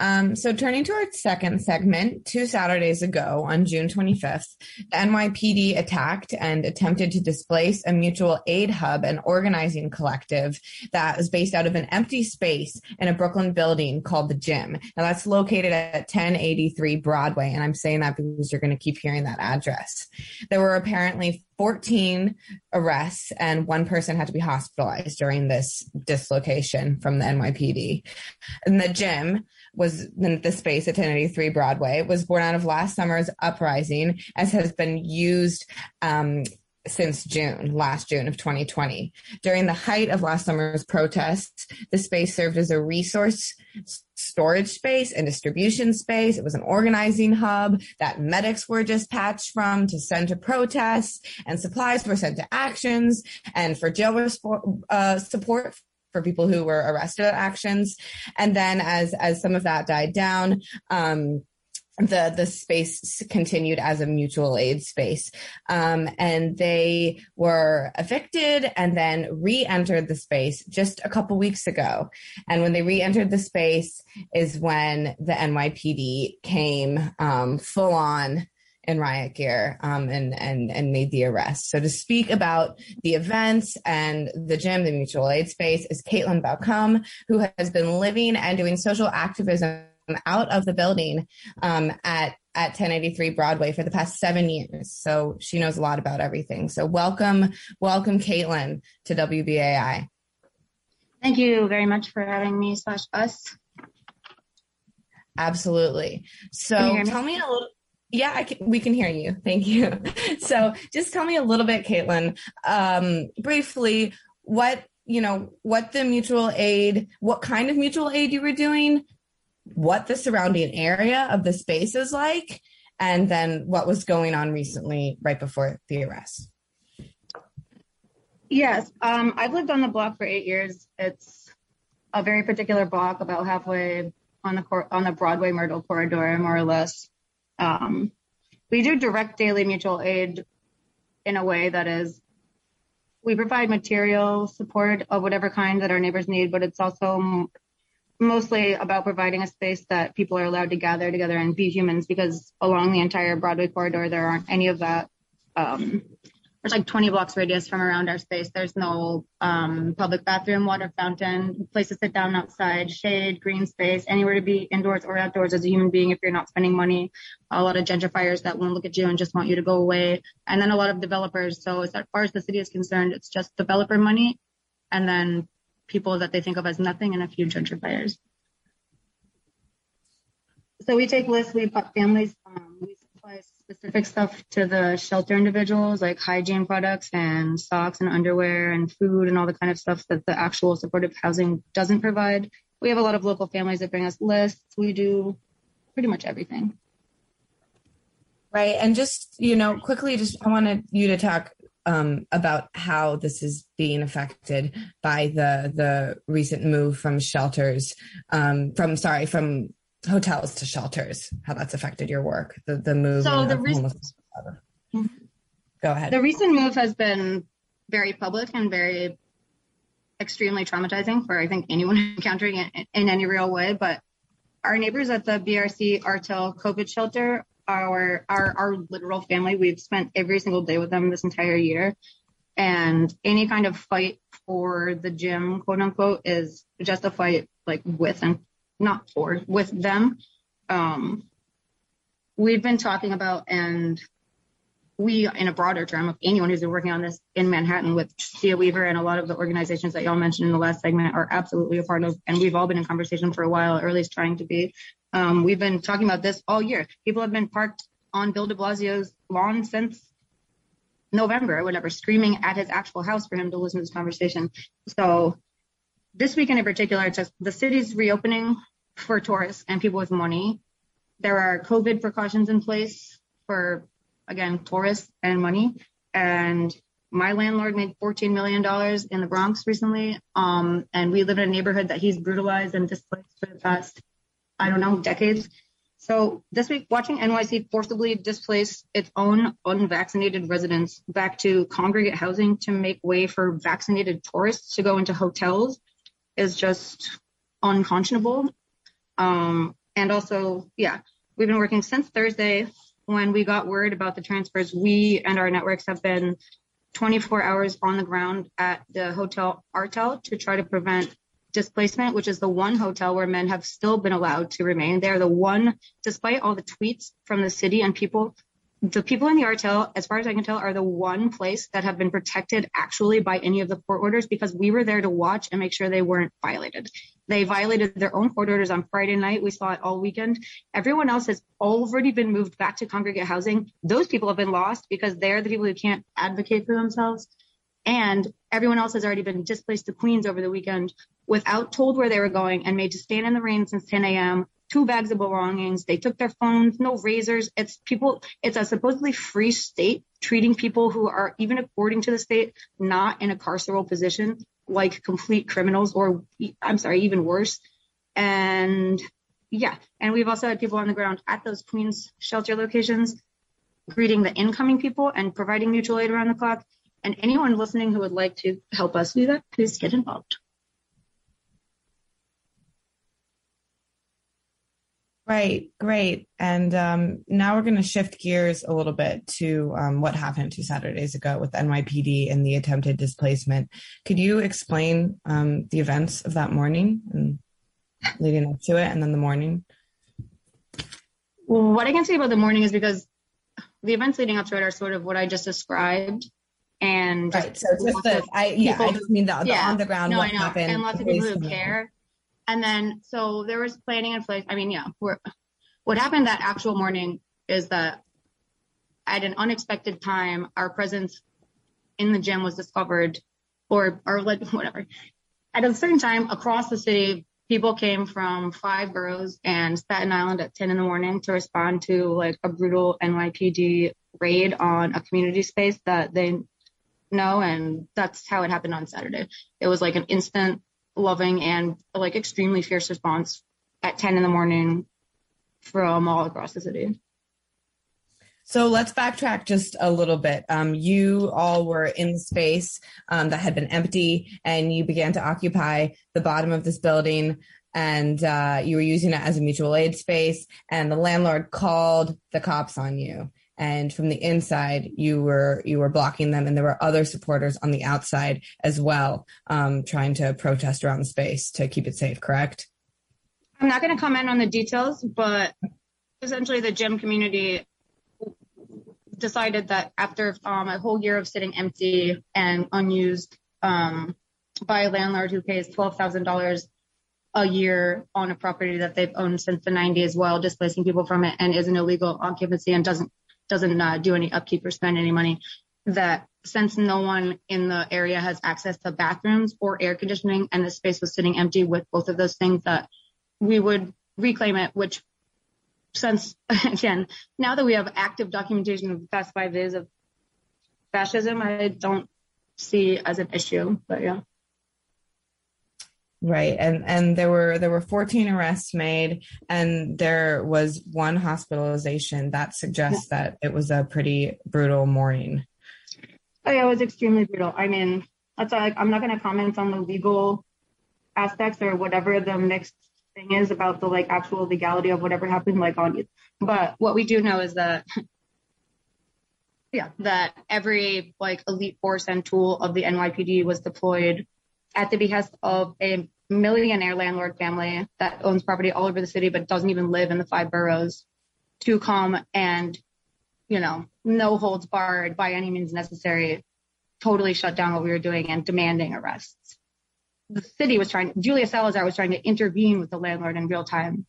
Um, so, turning to our second segment, two Saturdays ago on June 25th, the NYPD attacked and attempted to displace a mutual aid hub and organizing collective that was based out of an empty space in a Brooklyn building called the Gym. Now, that's located at 1083 Broadway. And I'm saying that because you're going to keep hearing that address. There were apparently 14 arrests and one person had to be hospitalized during this dislocation from the NYPD. And the gym was in the space at 1083 Broadway was born out of last summer's uprising as has been used um, since June, last June of 2020. During the height of last summer's protests, the space served as a resource storage space and distribution space. It was an organizing hub that medics were dispatched from to send to protests, and supplies were sent to actions and for jail uh, support for people who were arrested at actions. And then as as some of that died down, um, the the space continued as a mutual aid space um, and they were evicted and then re-entered the space just a couple weeks ago and when they re-entered the space is when the nypd came um, full on in riot gear um, and and and made the arrest. So to speak about the events and the gym, the mutual aid space, is Caitlin Baucom, who has been living and doing social activism out of the building um, at at 1083 Broadway for the past seven years. So she knows a lot about everything. So welcome, welcome, Caitlin, to WBAI. Thank you very much for having me slash us. Absolutely. So me? tell me a little. Yeah, can, we can hear you. Thank you. So just tell me a little bit, Caitlin, um, briefly, what you know, what the mutual aid, what kind of mutual aid you were doing, what the surrounding area of the space is like, and then what was going on recently right before the arrest. Yes, um, I've lived on the block for eight years. It's a very particular block, about halfway on the cor- on the Broadway Myrtle corridor, more or less. Um, we do direct daily mutual aid in a way that is we provide material support of whatever kind that our neighbors need, but it's also mostly about providing a space that people are allowed to gather together and be humans because along the entire Broadway corridor, there aren't any of that. Um, there's like 20 blocks radius from around our space. There's no um, public bathroom, water fountain, place to sit down outside, shade, green space, anywhere to be indoors or outdoors as a human being if you're not spending money. A lot of gentrifiers that won't look at you and just want you to go away. And then a lot of developers. So as far as the city is concerned, it's just developer money and then people that they think of as nothing and a few gentrifiers. So we take lists, we put families, um, we supply specific stuff to the shelter individuals like hygiene products and socks and underwear and food and all the kind of stuff that the actual supportive housing doesn't provide. We have a lot of local families that bring us lists. We do pretty much everything. Right. And just, you know, quickly, just I wanted you to talk um, about how this is being affected by the the recent move from shelters um, from sorry from hotels to shelters how that's affected your work the the move so the recent, mm-hmm. go ahead the recent move has been very public and very extremely traumatizing for i think anyone encountering it in any real way but our neighbors at the brc artel covid shelter our our our literal family. We've spent every single day with them this entire year. And any kind of fight for the gym, quote unquote, is just a fight like with and not for with them. Um, we've been talking about and we in a broader term of anyone who's been working on this in Manhattan with Sia Weaver and a lot of the organizations that y'all mentioned in the last segment are absolutely a part of and we've all been in conversation for a while, or at least trying to be. Um, we've been talking about this all year. People have been parked on Bill de Blasio's lawn since November or whatever, screaming at his actual house for him to listen to this conversation. So this weekend in particular, it's just the city's reopening for tourists and people with money. There are COVID precautions in place for, again, tourists and money. And my landlord made $14 million in the Bronx recently. Um, and we live in a neighborhood that he's brutalized and displaced for the past I don't know, decades. So this week, watching NYC forcibly displace its own unvaccinated residents back to congregate housing to make way for vaccinated tourists to go into hotels is just unconscionable. Um, and also, yeah, we've been working since Thursday when we got word about the transfers. We and our networks have been 24 hours on the ground at the Hotel Artel to try to prevent displacement, which is the one hotel where men have still been allowed to remain. They're the one, despite all the tweets from the city and people, the people in the Artel, as far as I can tell, are the one place that have been protected actually by any of the court orders because we were there to watch and make sure they weren't violated. They violated their own court orders on Friday night. We saw it all weekend. Everyone else has already been moved back to congregate housing. Those people have been lost because they're the people who can't advocate for themselves. And everyone else has already been displaced to Queens over the weekend without told where they were going and made to stand in the rain since 10 a.m. Two bags of belongings. They took their phones, no razors. It's people, it's a supposedly free state treating people who are, even according to the state, not in a carceral position like complete criminals or, I'm sorry, even worse. And yeah, and we've also had people on the ground at those Queens shelter locations greeting the incoming people and providing mutual aid around the clock. And anyone listening who would like to help us do that, please get involved. Right, great. And um, now we're going to shift gears a little bit to um, what happened two Saturdays ago with NYPD and the attempted displacement. Could you explain um, the events of that morning and leading up to it, and then the morning? Well, what I can say about the morning is because the events leading up to it are sort of what I just described. And right, so just the, I, yeah, I just mean the, the yeah, on the ground, no, what happened. And lots of people who care. And then, so there was planning and place. I mean, yeah, what happened that actual morning is that at an unexpected time, our presence in the gym was discovered or, or whatever. At a certain time across the city, people came from five boroughs and Staten Island at 10 in the morning to respond to like a brutal NYPD raid on a community space that they know. And that's how it happened on Saturday. It was like an instant loving and like extremely fierce response at 10 in the morning from all across the city. So let's backtrack just a little bit. Um, you all were in the space um, that had been empty, and you began to occupy the bottom of this building, and uh, you were using it as a mutual aid space. And the landlord called the cops on you and from the inside you were you were blocking them and there were other supporters on the outside as well um, trying to protest around the space to keep it safe correct? I'm not going to comment on the details but essentially the gym community decided that after um, a whole year of sitting empty and unused um, by a landlord who pays $12000 a year on a property that they've owned since the 90s while displacing people from it and is an illegal occupancy and doesn't doesn't uh, do any upkeep or spend any money, that since no one in the area has access to bathrooms or air conditioning and the space was sitting empty with both of those things, that we would reclaim it, which since, again, now that we have active documentation of the past five days of fascism, I don't see as an issue, but yeah. Right. And and there were there were 14 arrests made and there was one hospitalization that suggests that it was a pretty brutal morning. Oh yeah, it was extremely brutal. I mean, that's like I'm not going to comment on the legal aspects or whatever the mixed thing is about the like actual legality of whatever happened like on you. But what we do know is that yeah, that every like elite force and tool of the NYPD was deployed at the behest of a millionaire landlord family that owns property all over the city but doesn't even live in the five boroughs to come and, you know, no holds barred by any means necessary, totally shut down what we were doing and demanding arrests. The city was trying, Julia Salazar was trying to intervene with the landlord in real time.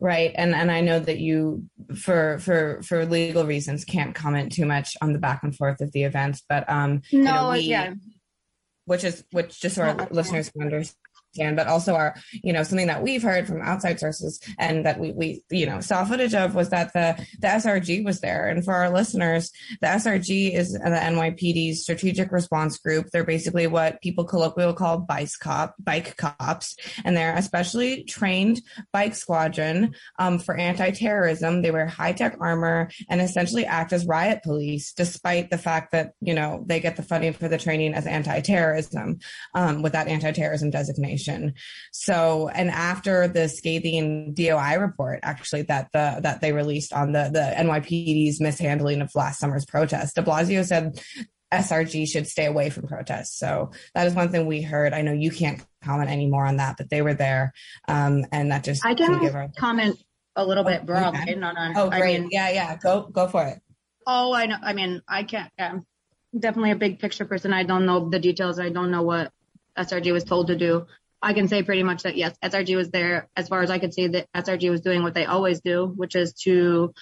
Right. And and I know that you for for for legal reasons can't comment too much on the back and forth of the events, but um no, you know, we, yeah which is which just so our listeners can understand but also our, you know, something that we've heard from outside sources and that we, we, you know, saw footage of was that the, the SRG was there. And for our listeners, the SRG is the NYPD's strategic response group. They're basically what people colloquially call bike cop, bike cops, and they're especially trained bike squadron um, for anti-terrorism. They wear high-tech armor and essentially act as riot police, despite the fact that, you know, they get the funding for the training as anti-terrorism um, with that anti-terrorism designation information. So, and after the scathing DOI report, actually that the that they released on the the NYPD's mishandling of last summer's protest, De Blasio said SRG should stay away from protests. So that is one thing we heard. I know you can't comment anymore on that, but they were there, um, and that just I can give our- comment a little bit broadly. Okay. Not on, oh, great. I mean, yeah, yeah. Go go for it. Oh, I know. I mean, I can't. Yeah, definitely a big picture person. I don't know the details. I don't know what SRG was told to do. I can say pretty much that yes, SRG was there. As far as I could see, that SRG was doing what they always do, which is to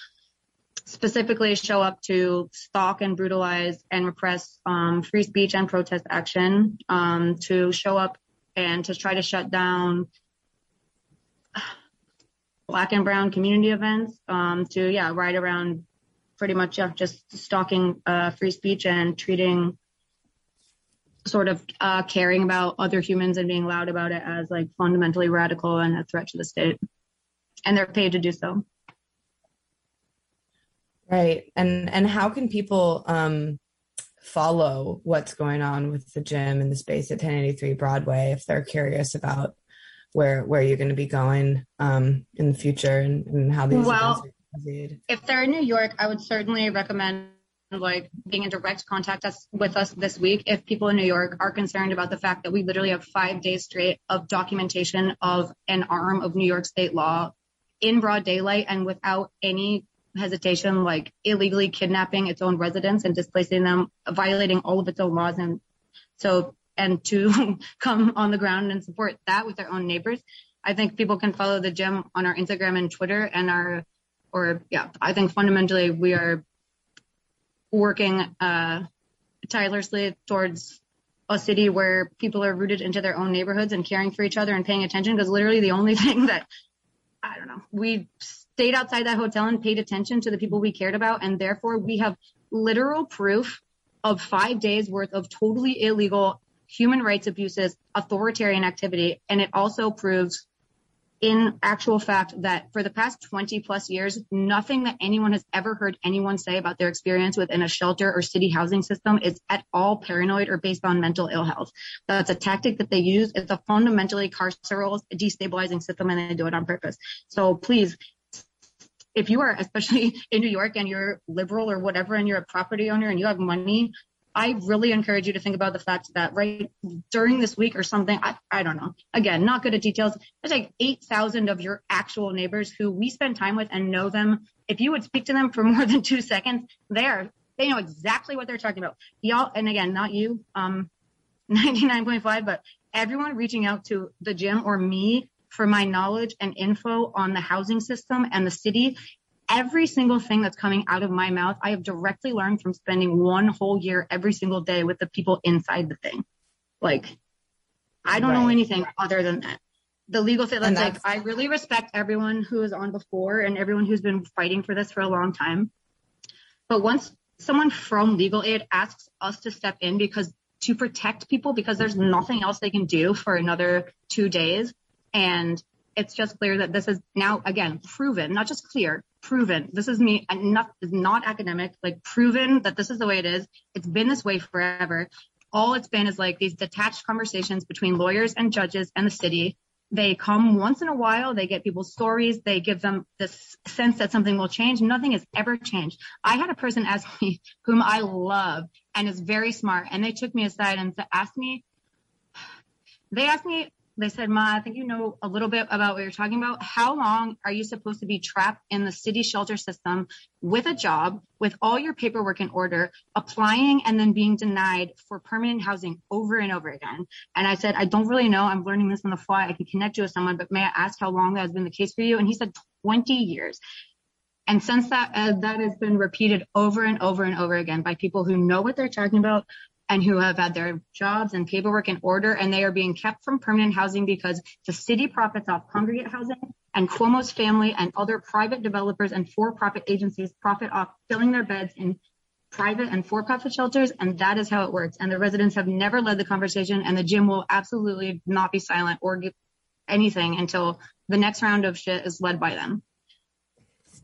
specifically show up to stalk and brutalize and repress um, free speech and protest action, um, to show up and to try to shut down black and brown community events, um, to yeah, ride around pretty much yeah, just stalking uh, free speech and treating sort of uh, caring about other humans and being loud about it as like fundamentally radical and a threat to the state. And they're paid to do so. Right. And and how can people um follow what's going on with the gym and the space at 1083 Broadway if they're curious about where where you're going to be going um in the future and, and how these well, if they're in New York, I would certainly recommend like being in direct contact us with us this week if people in New York are concerned about the fact that we literally have five days straight of documentation of an arm of New York state law in broad daylight and without any hesitation, like illegally kidnapping its own residents and displacing them, violating all of its own laws. And so, and to come on the ground and support that with their own neighbors. I think people can follow the gym on our Instagram and Twitter and our, or yeah, I think fundamentally we are working uh, tirelessly towards a city where people are rooted into their own neighborhoods and caring for each other and paying attention because literally the only thing that I don't know, we stayed outside that hotel and paid attention to the people we cared about. And therefore we have literal proof of five days worth of totally illegal human rights abuses, authoritarian activity. And it also proves in actual fact that for the past 20 plus years, nothing that anyone has ever heard anyone say about their experience within a shelter or city housing system is at all paranoid or based on mental ill health. That's a tactic that they use. It's a fundamentally carceral destabilizing system and they do it on purpose. So please, if you are especially in New York and you're liberal or whatever and you're a property owner and you have money, I really encourage you to think about the fact that right during this week or something, I, I don't know. Again, not good at details. There's like 8,000 of your actual neighbors who we spend time with and know them. If you would speak to them for more than two seconds, they're, they know exactly what they're talking about. Y'all, and again, not you, um, 99.5, but everyone reaching out to the gym or me for my knowledge and info on the housing system and the city every single thing that's coming out of my mouth, I have directly learned from spending one whole year every single day with the people inside the thing. Like, I don't right. know anything other than that. The legal thing, that's like, I really respect everyone who is on before and everyone who's been fighting for this for a long time. But once someone from legal aid asks us to step in because to protect people because there's nothing else they can do for another two days and it's just clear that this is now again proven, not just clear, proven. This is me, not not academic, like proven that this is the way it is. It's been this way forever. All it's been is like these detached conversations between lawyers and judges and the city. They come once in a while, they get people's stories, they give them this sense that something will change. Nothing has ever changed. I had a person ask me, whom I love and is very smart, and they took me aside and asked me, they asked me they said, Ma, I think you know a little bit about what you're talking about. How long are you supposed to be trapped in the city shelter system with a job, with all your paperwork in order, applying and then being denied for permanent housing over and over again? And I said, I don't really know. I'm learning this on the fly. I can connect you with someone, but may I ask how long that has been the case for you? And he said 20 years. And since that, uh, that has been repeated over and over and over again by people who know what they're talking about, and who have had their jobs and paperwork in order and they are being kept from permanent housing because the city profits off congregate housing and Cuomo's family and other private developers and for-profit agencies profit off filling their beds in private and for-profit shelters and that is how it works. And the residents have never led the conversation and the gym will absolutely not be silent or give anything until the next round of shit is led by them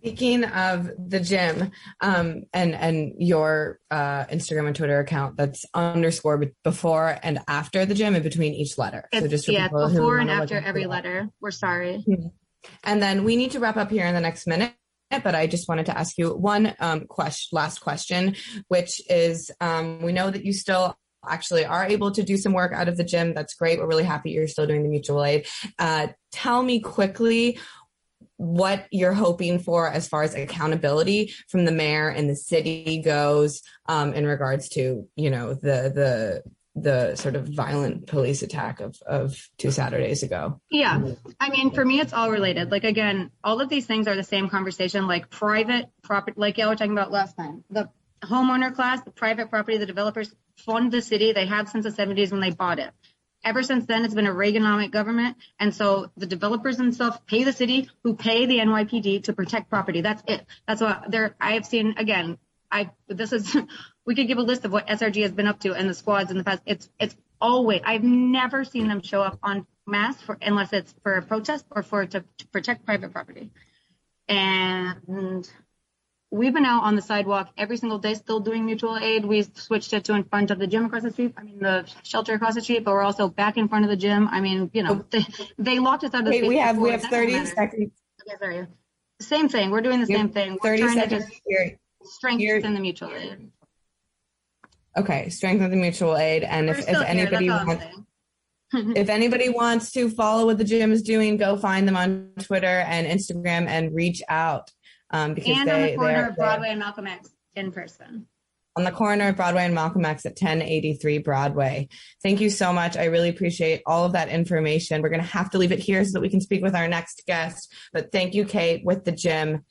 Speaking of the gym, um, and and your uh, Instagram and Twitter account, that's underscore before and after the gym, in between each letter. It's, so just yeah, before and after every letter. We're sorry. Mm-hmm. And then we need to wrap up here in the next minute. But I just wanted to ask you one um, question, last question, which is: um, we know that you still actually are able to do some work out of the gym. That's great. We're really happy you're still doing the mutual aid. Uh, tell me quickly what you're hoping for as far as accountability from the mayor and the city goes um, in regards to you know the the the sort of violent police attack of, of two Saturdays ago. Yeah. I mean, for me, it's all related. Like, again, all of these things are the same conversation, like private property, like y'all were talking about last time. The homeowner class, the private property, the developers fund the city. They have since the 70s when they bought it ever since then, it's been a Reaganomic government. And so the developers themselves pay the city who pay the NYPD to protect property. That's it. That's what there, I have seen again. I, this is, we could give a list of what SRG has been up to and the squads in the past. It's, it's always, I've never seen them show up on mass for, unless it's for a protest or for, to, to protect private property. And we've been out on the sidewalk every single day still doing mutual aid. We switched it to in front of the gym across the street. I mean, the shelter across the street, but we're also back in front of the gym. I mean, you know, they, they locked us out of the Wait, we have, before. we have 30 seconds. Okay, sorry. Same thing. We're doing the same thing. We're 30 seconds. Here. Strengthen the mutual aid. Okay, strengthen the mutual aid. And if, if anybody wants, if anybody wants to follow what the gym is doing, go find them on Twitter and Instagram and reach out um, because and they, on the corner of Broadway and Malcolm X in person. On the corner of Broadway and Malcolm X at 1083 Broadway. Thank you so much. I really appreciate all of that information. We're going to have to leave it here so that we can speak with our next guest. But thank you, Kate, with the gym.